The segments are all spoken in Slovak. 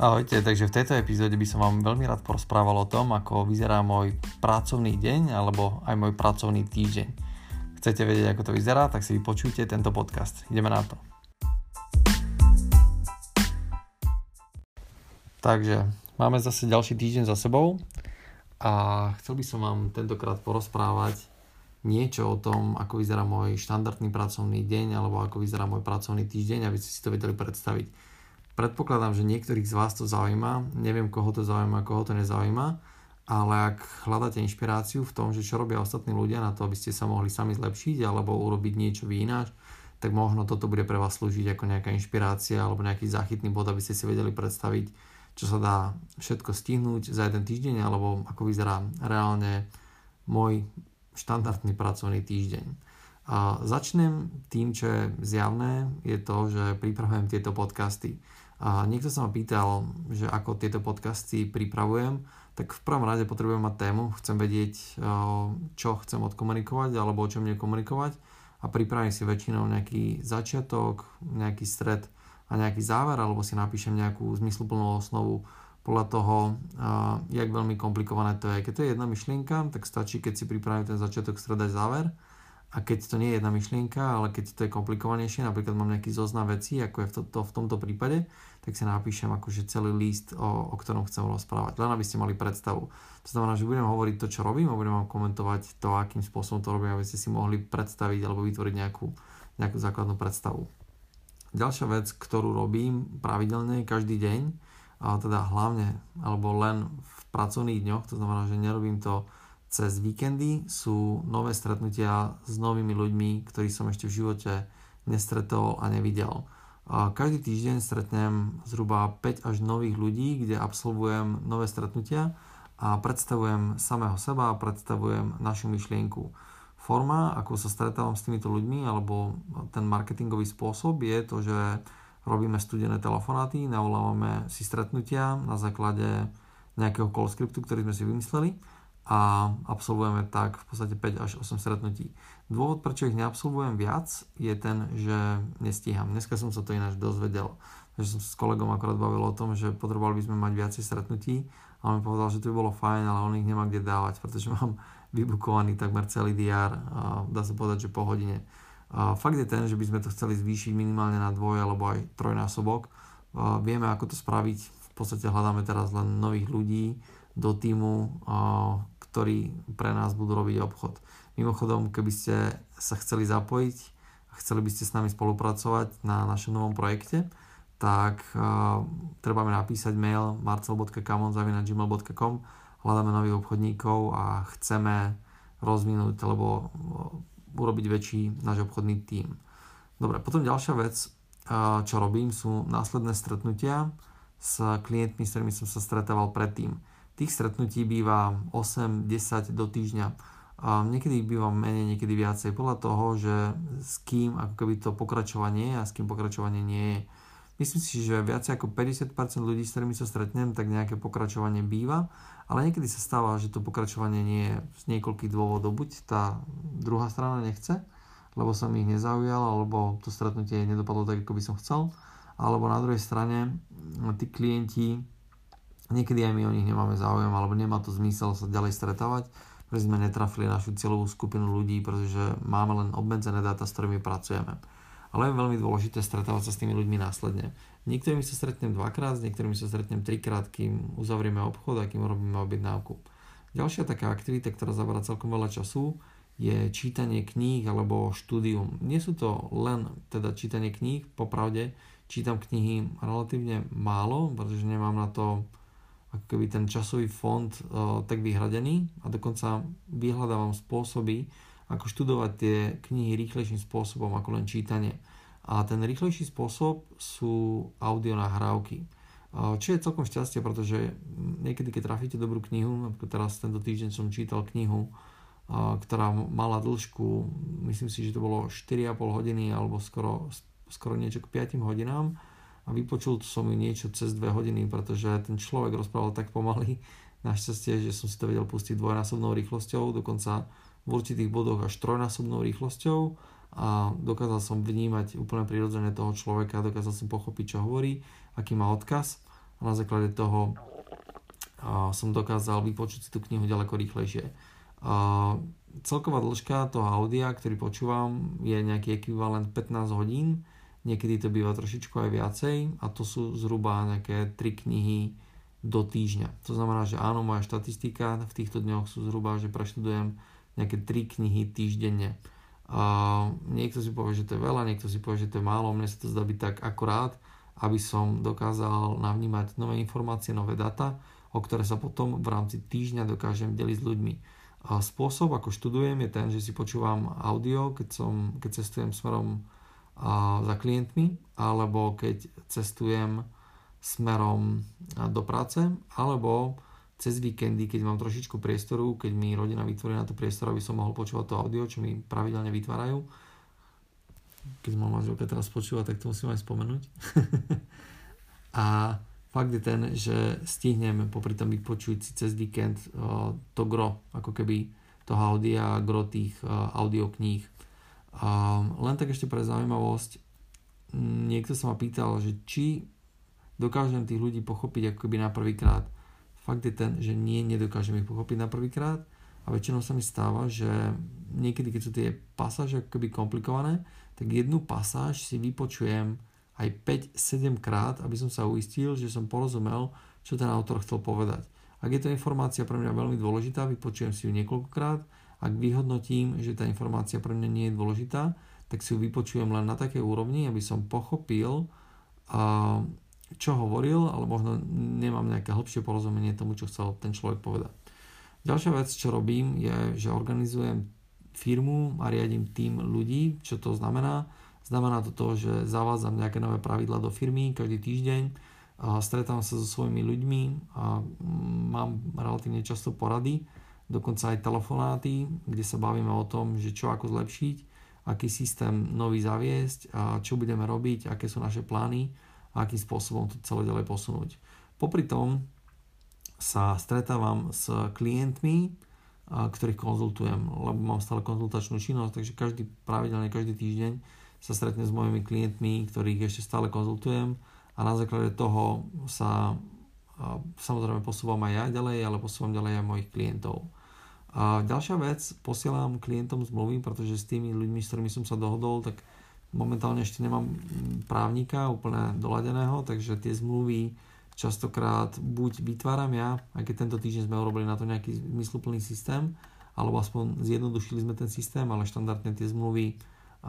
Ahojte, takže v tejto epizóde by som vám veľmi rád porozprával o tom, ako vyzerá môj pracovný deň alebo aj môj pracovný týždeň. Chcete vedieť, ako to vyzerá, tak si vypočujte tento podcast. Ideme na to. Takže máme zase ďalší týždeň za sebou a chcel by som vám tentokrát porozprávať niečo o tom, ako vyzerá môj štandardný pracovný deň alebo ako vyzerá môj pracovný týždeň, aby ste si to vedeli predstaviť. Predpokladám, že niektorých z vás to zaujíma, neviem koho to zaujíma, koho to nezaujíma, ale ak hľadáte inšpiráciu v tom, že čo robia ostatní ľudia na to, aby ste sa mohli sami zlepšiť alebo urobiť niečo ináč, tak možno toto bude pre vás slúžiť ako nejaká inšpirácia alebo nejaký záchytný bod, aby ste si vedeli predstaviť, čo sa dá všetko stihnúť za jeden týždeň alebo ako vyzerá reálne môj štandardný pracovný týždeň. A začnem tým, čo je zjavné, je to, že pripravujem tieto podcasty. A niekto sa ma pýtal, že ako tieto podcasty pripravujem, tak v prvom rade potrebujem mať tému, chcem vedieť, čo chcem odkomunikovať alebo o čom nekomunikovať a pripravím si väčšinou nejaký začiatok, nejaký stred a nejaký záver alebo si napíšem nejakú zmysluplnú osnovu podľa toho, jak veľmi komplikované to je. Keď to je jedna myšlienka, tak stačí, keď si pripravím ten začiatok, stred a záver a keď to nie je jedna myšlienka, ale keď to je komplikovanejšie, napríklad mám nejaký zoznam vecí, ako je v, to, to, v tomto prípade, tak si napíšem akože celý list, o, o ktorom chcem rozprávať. Len aby ste mali predstavu. To znamená, že budem hovoriť to, čo robím a budem vám komentovať to, akým spôsobom to robím, aby ste si mohli predstaviť alebo vytvoriť nejakú, nejakú základnú predstavu. Ďalšia vec, ktorú robím pravidelne každý deň, a teda hlavne alebo len v pracovných dňoch, to znamená, že nerobím to cez víkendy sú nové stretnutia s novými ľuďmi, ktorí som ešte v živote nestretol a nevidel. Každý týždeň stretnem zhruba 5 až nových ľudí, kde absolvujem nové stretnutia a predstavujem samého seba a predstavujem našu myšlienku. Forma, ako sa stretávam s týmito ľuďmi, alebo ten marketingový spôsob je to, že robíme studené telefonáty, navolávame si stretnutia na základe nejakého call scriptu, ktorý sme si vymysleli a absolvujeme tak v podstate 5 až 8 stretnutí. Dôvod, prečo ich neabsolvujem viac, je ten, že nestíham. Dneska som sa to ináč dozvedel. Takže som sa s kolegom akorát bavil o tom, že potrebovali by sme mať viacej stretnutí a on mi povedal, že to by bolo fajn, ale on ich nemá kde dávať, pretože mám vybukovaný takmer celý DR a dá sa povedať, že po hodine. A fakt je ten, že by sme to chceli zvýšiť minimálne na dvoj alebo aj trojnásobok. A vieme, ako to spraviť. V podstate hľadáme teraz len nových ľudí do týmu, ktorí pre nás budú robiť obchod. Mimochodom, keby ste sa chceli zapojiť a chceli by ste s nami spolupracovať na našom novom projekte, tak uh, treba mi napísať mail marcel.kamon.gmail.com hľadáme nových obchodníkov a chceme rozvinúť alebo urobiť väčší náš obchodný tím. Dobre, potom ďalšia vec, uh, čo robím, sú následné stretnutia s klientmi, s ktorými som sa stretával predtým. Tých stretnutí býva 8-10 do týždňa. A niekedy býva menej, niekedy viacej. Podľa toho, že s kým ako keby to pokračovanie je a s kým pokračovanie nie je. Myslím si, že viac ako 50% ľudí, s ktorými sa stretnem, tak nejaké pokračovanie býva, ale niekedy sa stáva, že to pokračovanie nie je z niekoľkých dôvodov. Buď tá druhá strana nechce, lebo som ich nezaujal, alebo to stretnutie nedopadlo tak, ako by som chcel, alebo na druhej strane tí klienti Niekedy aj my o nich nemáme záujem, alebo nemá to zmysel sa ďalej stretávať, pretože sme netrafili našu cieľovú skupinu ľudí, pretože máme len obmedzené dáta, s ktorými pracujeme. Ale je veľmi dôležité stretávať sa s tými ľuďmi následne. Niektorými sa stretnem dvakrát, s niektorými sa stretnem trikrát, kým uzavrieme obchod a kým robíme objednávku. Ďalšia taká aktivita, ktorá zabera celkom veľa času, je čítanie kníh alebo štúdium. Nie sú to len teda čítanie kníh, popravde čítam knihy relatívne málo, pretože nemám na to ako keby ten časový fond uh, tak vyhradený a dokonca vyhľadávam spôsoby, ako študovať tie knihy rýchlejším spôsobom ako len čítanie. A ten rýchlejší spôsob sú audio nahrávky. Uh, čo je celkom šťastie, pretože niekedy, keď trafíte dobrú knihu, napríklad teraz tento týždeň som čítal knihu, uh, ktorá mala dĺžku, myslím si, že to bolo 4,5 hodiny alebo skoro, skoro niečo k 5 hodinám, a vypočul som ju niečo cez dve hodiny, pretože ten človek rozprával tak pomaly, našťastie, že som si to vedel pustiť dvojnásobnou rýchlosťou, dokonca v určitých bodoch až trojnásobnou rýchlosťou. A dokázal som vnímať úplne prirodzene toho človeka, dokázal som pochopiť, čo hovorí, aký má odkaz. A na základe toho som dokázal vypočuť si tú knihu ďaleko rýchlejšie. Celková dĺžka toho audia, ktorý počúvam, je nejaký ekvivalent 15 hodín, niekedy to býva trošičku aj viacej a to sú zhruba nejaké 3 knihy do týždňa. To znamená, že áno, moja štatistika v týchto dňoch sú zhruba, že preštudujem nejaké 3 knihy týždenne. A niekto si povie, že to je veľa, niekto si povie, že to je málo, mne sa to zdá byť tak akurát, aby som dokázal navnímať nové informácie, nové data, o ktoré sa potom v rámci týždňa dokážem deliť s ľuďmi. A spôsob, ako študujem, je ten, že si počúvam audio, keď, som, keď cestujem smerom a, za klientmi, alebo keď cestujem smerom do práce, alebo cez víkendy, keď mám trošičku priestoru, keď mi rodina vytvorí na to priestor, aby som mohol počúvať to audio, čo mi pravidelne vytvárajú. Keď ma manželka teraz počúva, tak to musím aj spomenúť. a fakt je ten, že stihnem popri tom vypočuť si cez víkend to gro, ako keby toho audia, gro tých audiokníh. Uh, len tak ešte pre zaujímavosť, niekto sa ma pýtal, že či dokážem tých ľudí pochopiť ako keby na prvýkrát. Fakt je ten, že nie, nedokážem ich pochopiť na prvýkrát a väčšinou sa mi stáva, že niekedy, keď sú tie pasáže ako keby komplikované, tak jednu pasáž si vypočujem aj 5-7 krát, aby som sa uistil, že som porozumel, čo ten autor chcel povedať. Ak je to informácia pre mňa veľmi dôležitá, vypočujem si ju niekoľkokrát. Ak vyhodnotím, že tá informácia pre mňa nie je dôležitá, tak si ju vypočujem len na takej úrovni, aby som pochopil, čo hovoril, ale možno nemám nejaké hlbšie porozumenie tomu, čo chcel ten človek povedať. Ďalšia vec, čo robím, je, že organizujem firmu a riadím tým ľudí. Čo to znamená? Znamená to to, že zavádzam nejaké nové pravidla do firmy každý týždeň, stretávam sa so svojimi ľuďmi a mám relatívne často porady, dokonca aj telefonáty, kde sa bavíme o tom, že čo ako zlepšiť, aký systém nový zaviesť, a čo budeme robiť, aké sú naše plány a akým spôsobom to celé ďalej posunúť. Popri tom sa stretávam s klientmi, ktorých konzultujem, lebo mám stále konzultačnú činnosť, takže každý pravidelne, každý týždeň sa stretnem s mojimi klientmi, ktorých ešte stále konzultujem a na základe toho sa samozrejme posúvam aj ja ďalej, ale posúvam ďalej aj mojich klientov. A ďalšia vec, posielam klientom zmluvy, pretože s tými ľuďmi, s ktorými som sa dohodol, tak momentálne ešte nemám právnika úplne doladeného, takže tie zmluvy častokrát buď vytváram ja, aj keď tento týždeň sme urobili na to nejaký zmysluplný systém, alebo aspoň zjednodušili sme ten systém, ale štandardne tie zmluvy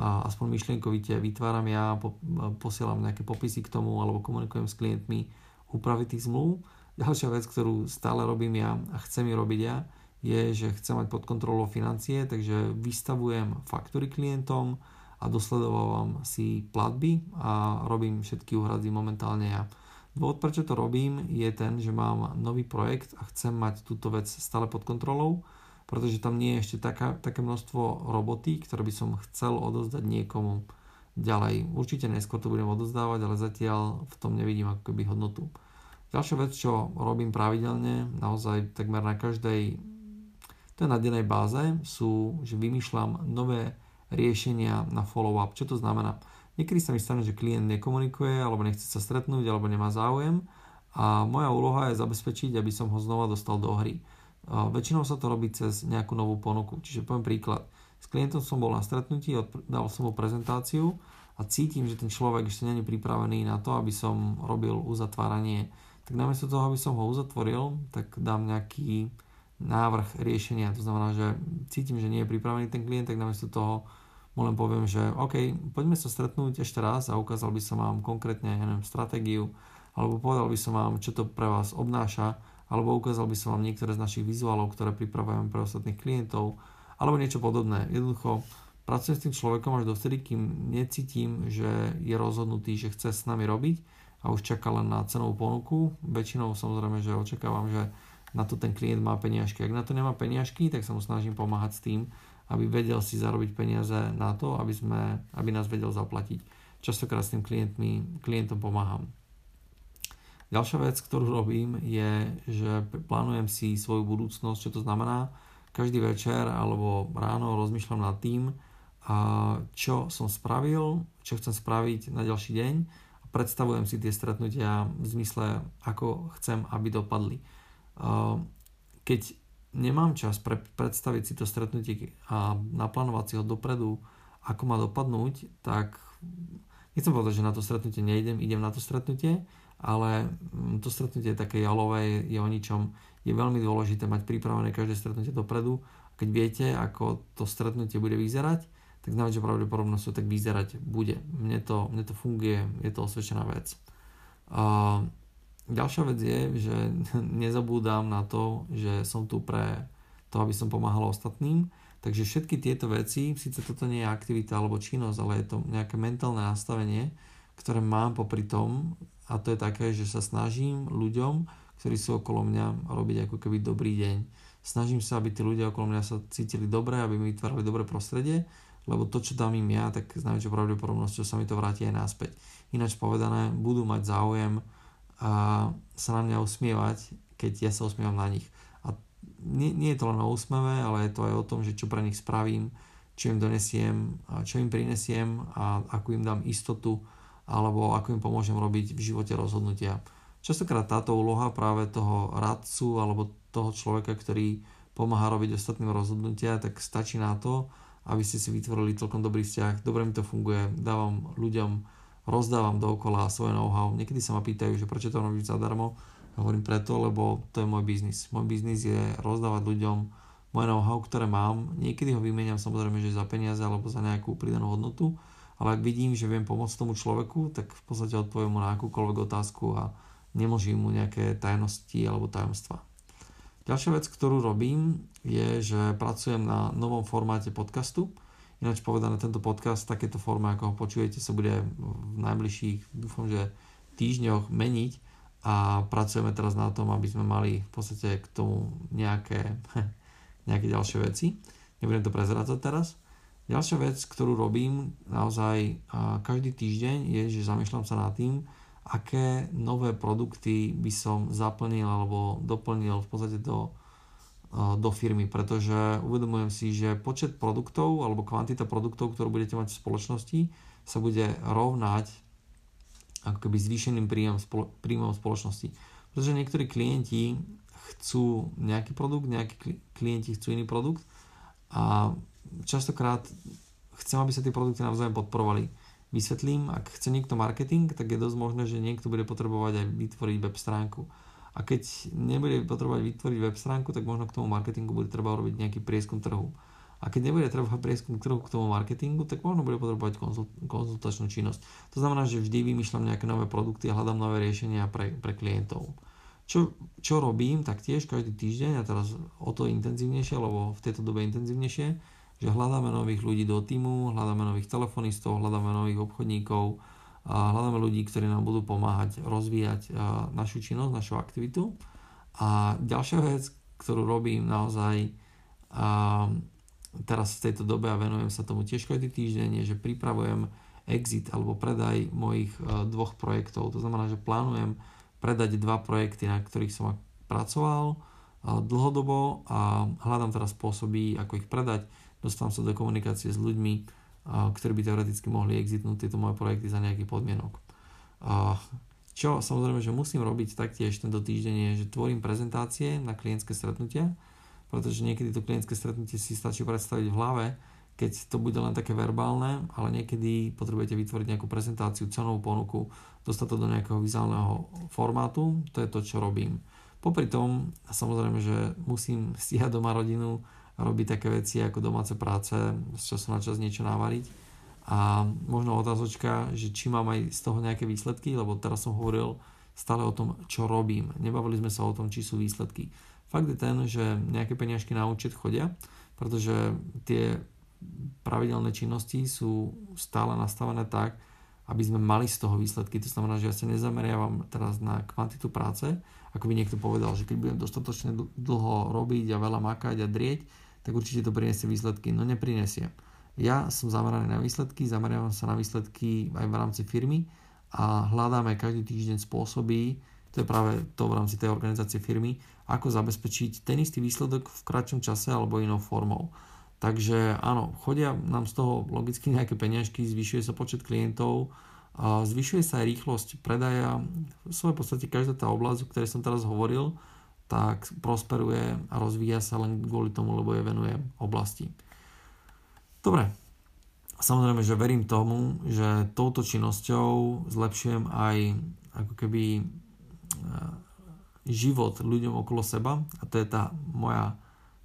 aspoň myšlienkovite vytváram ja, po, posielam nejaké popisy k tomu alebo komunikujem s klientmi úpravy tých zmluv. Ďalšia vec, ktorú stále robím ja a chcem ju robiť ja, je, že chcem mať pod kontrolou financie, takže vystavujem faktúry klientom a dosledovávam si platby a robím všetky úhrady momentálne ja. Dôvod, prečo to robím, je ten, že mám nový projekt a chcem mať túto vec stále pod kontrolou pretože tam nie je ešte taká, také množstvo roboty, ktoré by som chcel odozdať niekomu ďalej. Určite neskôr to budem odozdávať, ale zatiaľ v tom nevidím ako keby hodnotu. Ďalšia vec, čo robím pravidelne, naozaj takmer na každej, to je na dennej báze, sú, že vymýšľam nové riešenia na follow-up. Čo to znamená? Niekedy sa mi stane, že klient nekomunikuje, alebo nechce sa stretnúť, alebo nemá záujem a moja úloha je zabezpečiť, aby som ho znova dostal do hry. Väčšinou sa to robí cez nejakú novú ponuku. Čiže poviem príklad. S klientom som bol na stretnutí, dal som mu prezentáciu a cítim, že ten človek ešte není pripravený na to, aby som robil uzatváranie. Tak namiesto toho, aby som ho uzatvoril, tak dám nejaký návrh riešenia. To znamená, že cítim, že nie je pripravený ten klient, tak namiesto toho mu len poviem, že OK, poďme sa stretnúť ešte raz a ukázal by som vám konkrétne ja neviem, stratégiu alebo povedal by som vám, čo to pre vás obnáša alebo ukázal by som vám niektoré z našich vizuálov, ktoré pripravujeme pre ostatných klientov, alebo niečo podobné. Jednoducho pracujem s tým človekom až dovtedy, kým necítim, že je rozhodnutý, že chce s nami robiť a už čaká len na cenovú ponuku. Väčšinou samozrejme, že očakávam, že na to ten klient má peniažky. Ak na to nemá peniažky, tak sa mu snažím pomáhať s tým, aby vedel si zarobiť peniaze na to, aby, sme, aby nás vedel zaplatiť. Častokrát s tým klientmi, klientom pomáham. Ďalšia vec, ktorú robím, je, že plánujem si svoju budúcnosť, čo to znamená. Každý večer alebo ráno rozmýšľam nad tým, čo som spravil, čo chcem spraviť na ďalší deň a predstavujem si tie stretnutia v zmysle, ako chcem, aby dopadli. Keď nemám čas pre, predstaviť si to stretnutie a naplánovať si ho dopredu, ako má dopadnúť, tak nechcem povedať, že na to stretnutie nejdem, idem na to stretnutie, ale mm, to stretnutie také jalové je o ničom. Je veľmi dôležité mať pripravené každé stretnutie dopredu. Keď viete, ako to stretnutie bude vyzerať, tak s najväčšou pravdepodobnosťou tak vyzerať bude. Mne to, mne to funguje, je to osvedčená vec. A ďalšia vec je, že nezabúdam na to, že som tu pre to, aby som pomáhal ostatným. Takže všetky tieto veci, síce toto nie je aktivita alebo činnosť, ale je to nejaké mentálne nastavenie, ktoré mám popri tom a to je také, že sa snažím ľuďom, ktorí sú okolo mňa, robiť ako keby dobrý deň. Snažím sa, aby tí ľudia okolo mňa sa cítili dobre, aby mi vytvárali dobré prostredie lebo to, čo dám im ja, tak s najväčšou pravdepodobnosťou sa mi to vráti aj naspäť. Ináč povedané, budú mať záujem a sa na mňa usmievať, keď ja sa usmievam na nich. A nie, nie je to len o úsmeve, ale je to aj o tom, že čo pre nich spravím, čo im donesiem, čo im prinesiem a ako im dám istotu alebo ako im pomôžem robiť v živote rozhodnutia. Častokrát táto úloha práve toho radcu alebo toho človeka, ktorý pomáha robiť ostatným rozhodnutia, tak stačí na to, aby ste si vytvorili celkom dobrý vzťah. Dobre mi to funguje, dávam ľuďom, rozdávam dookola svoje know-how. Niekedy sa ma pýtajú, že prečo to robíš zadarmo. Hovorím preto, lebo to je môj biznis. Môj biznis je rozdávať ľuďom moje know-how, ktoré mám. Niekedy ho vymeniam samozrejme, že za peniaze alebo za nejakú pridanú hodnotu, ale ak vidím, že viem pomôcť tomu človeku, tak v podstate odpoviem mu na akúkoľvek otázku a nemôžem mu nejaké tajnosti alebo tajomstva. Ďalšia vec, ktorú robím, je, že pracujem na novom formáte podcastu. Ináč povedané, tento podcast v takéto forme, ako ho počujete, sa bude v najbližších, dúfam, že týždňoch meniť a pracujeme teraz na tom, aby sme mali v podstate k tomu nejaké, nejaké ďalšie veci. Nebudem to prezrácať teraz. Ďalšia vec, ktorú robím naozaj každý týždeň je, že zamýšľam sa nad tým, aké nové produkty by som zaplnil alebo doplnil v podstate do, do firmy, pretože uvedomujem si, že počet produktov alebo kvantita produktov, ktorú budete mať v spoločnosti, sa bude rovnať ako keby zvýšeným príjmom, príjmom spoločnosti. Pretože niektorí klienti chcú nejaký produkt, nejakí klienti chcú iný produkt a častokrát chcem, aby sa tie produkty navzájom podporovali Vysvetlím, ak chce niekto marketing, tak je dosť možné, že niekto bude potrebovať aj vytvoriť web stránku. A keď nebude potrebovať vytvoriť web stránku, tak možno k tomu marketingu bude treba urobiť nejaký prieskum trhu. A keď nebude treba prieskum trhu k tomu marketingu, tak možno bude potrebovať konzultačnú činnosť. To znamená, že vždy vymýšľam nejaké nové produkty a hľadám nové riešenia pre, pre klientov. Čo, čo robím, tak tiež každý týždeň a teraz o to intenzívnejšie, lebo v tejto dobe intenzívnejšie, že hľadáme nových ľudí do týmu, hľadáme nových telefonistov, hľadáme nových obchodníkov, a hľadáme ľudí, ktorí nám budú pomáhať rozvíjať našu činnosť, našu aktivitu. A ďalšia vec, ktorú robím naozaj teraz v tejto dobe a venujem sa tomu tiež každý týždeň, je, že pripravujem exit alebo predaj mojich dvoch projektov. To znamená, že plánujem predať dva projekty, na ktorých som pracoval dlhodobo a hľadám teraz spôsoby, ako ich predať dostávam sa do komunikácie s ľuďmi, ktorí by teoreticky mohli exitnúť tieto moje projekty za nejakých podmienok. Čo samozrejme, že musím robiť taktiež tento týždeň je, že tvorím prezentácie na klientské stretnutia, pretože niekedy to klientské stretnutie si stačí predstaviť v hlave, keď to bude len také verbálne, ale niekedy potrebujete vytvoriť nejakú prezentáciu, cenovú ponuku, dostať to do nejakého vizuálneho formátu, to je to, čo robím. Popri tom, samozrejme, že musím stíhať doma rodinu, robiť také veci ako domáce práce, z času na čas niečo navariť. A možno otázočka, že či mám aj z toho nejaké výsledky, lebo teraz som hovoril stále o tom, čo robím. Nebavili sme sa o tom, či sú výsledky. Fakt je ten, že nejaké peniažky na účet chodia, pretože tie pravidelné činnosti sú stále nastavené tak, aby sme mali z toho výsledky. To znamená, že ja sa nezameriavam teraz na kvantitu práce, ako by niekto povedal, že keď budem dostatočne dlho robiť a veľa makať a drieť, tak určite to priniesie výsledky. No neprinesie. Ja som zameraný na výsledky, zameriavam sa na výsledky aj v rámci firmy a hľadáme každý týždeň spôsoby, to je práve to v rámci tej organizácie firmy, ako zabezpečiť ten istý výsledok v kratšom čase alebo inou formou. Takže áno, chodia nám z toho logicky nejaké peniažky, zvyšuje sa počet klientov Zvyšuje sa aj rýchlosť predaja. V svojej podstate každá tá oblasť, o ktorej som teraz hovoril, tak prosperuje a rozvíja sa len kvôli tomu, lebo je venuje oblasti. Dobre, samozrejme, že verím tomu, že touto činnosťou zlepšujem aj ako keby e, život ľuďom okolo seba a to je tá moja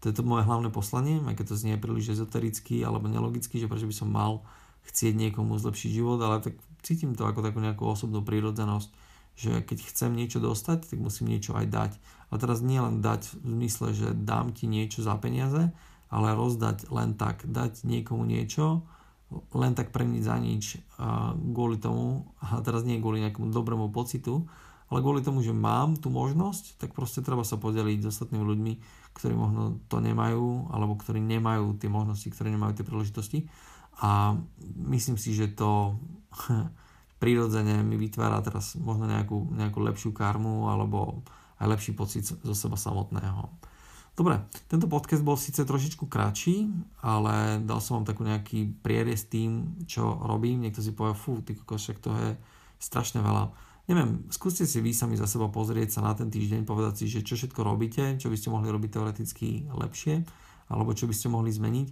to je to moje hlavné poslanie, aj keď to znie príliš ezotericky alebo nelogicky, že prečo by som mal chcieť niekomu zlepšiť život, ale tak cítim to ako takú nejakú osobnú prírodzenosť, že keď chcem niečo dostať, tak musím niečo aj dať. A teraz nie len dať v zmysle, že dám ti niečo za peniaze, ale rozdať len tak, dať niekomu niečo, len tak pre nič za nič kvôli tomu, a teraz nie kvôli nejakému dobrému pocitu, ale kvôli tomu, že mám tú možnosť, tak proste treba sa podeliť s ostatnými ľuďmi, ktorí možno to nemajú, alebo ktorí nemajú tie možnosti, ktorí nemajú tie príležitosti. A myslím si, že to prirodzene mi vytvára teraz možno nejakú, nejakú lepšiu karmu, alebo aj lepší pocit zo seba samotného. Dobre, tento podcast bol síce trošičku kratší, ale dal som vám takú nejaký prierez tým, čo robím. Niekto si povie, fú, ty kokos, to je strašne veľa Neviem, skúste si vy sami za seba pozrieť sa na ten týždeň, povedať si, že čo všetko robíte, čo by ste mohli robiť teoreticky lepšie, alebo čo by ste mohli zmeniť.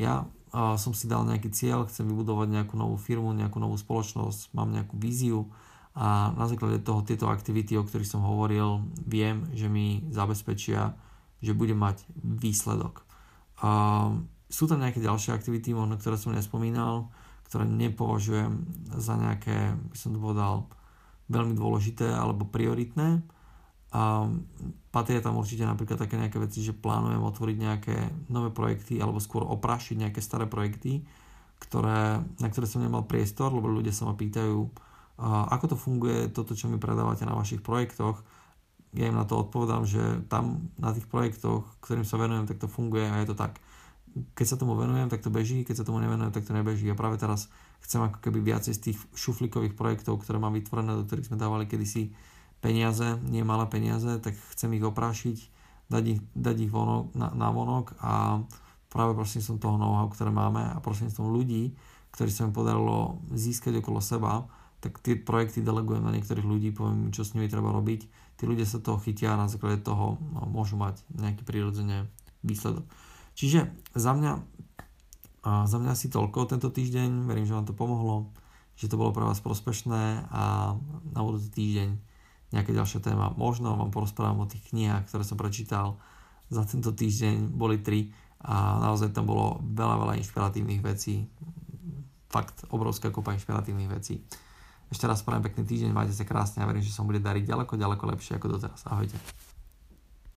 Ja uh, som si dal nejaký cieľ, chcem vybudovať nejakú novú firmu, nejakú novú spoločnosť, mám nejakú víziu a na základe toho tieto aktivity, o ktorých som hovoril, viem, že mi zabezpečia, že budem mať výsledok. Uh, sú tam nejaké ďalšie aktivity, možno ktoré som nespomínal, ktoré nepovažujem za nejaké, by som to povedal, veľmi dôležité alebo prioritné. A patria tam určite napríklad také nejaké veci, že plánujem otvoriť nejaké nové projekty alebo skôr oprašiť nejaké staré projekty, ktoré, na ktoré som nemal priestor, lebo ľudia sa ma pýtajú, ako to funguje, toto, čo mi predávate na vašich projektoch. Ja im na to odpovedám, že tam na tých projektoch, ktorým sa venujem, tak to funguje a je to tak. Keď sa tomu venujem, tak to beží, keď sa tomu nevenujem, tak to nebeží. A práve teraz chcem ako keby viacej z tých šuflíkových projektov, ktoré mám vytvorené, do ktorých sme dávali kedysi peniaze, nie malé peniaze, tak chcem ich oprášiť, dať ich, dať ich vonok, na, na vonok a práve som toho know-how, ktoré máme a som ľudí, ktorí sa mi podarilo získať okolo seba, tak tie projekty delegujem na niektorých ľudí, poviem čo s nimi treba robiť. Tí ľudia sa toho chytia a na základe toho no, môžu mať nejaký prirodzene výsledok. Čiže za mňa za mňa asi toľko tento týždeň, verím, že vám to pomohlo, že to bolo pre vás prospešné a na budúci týždeň nejaká ďalšia téma. Možno vám porozprávam o tých knihách, ktoré som prečítal za tento týždeň, boli tri a naozaj tam bolo veľa, veľa inšpiratívnych vecí. Fakt, obrovská kopa inšpiratívnych vecí. Ešte raz prajem pekný týždeň, majte sa krásne a verím, že sa bude dariť ďaleko, ďaleko lepšie ako doteraz. Ahojte.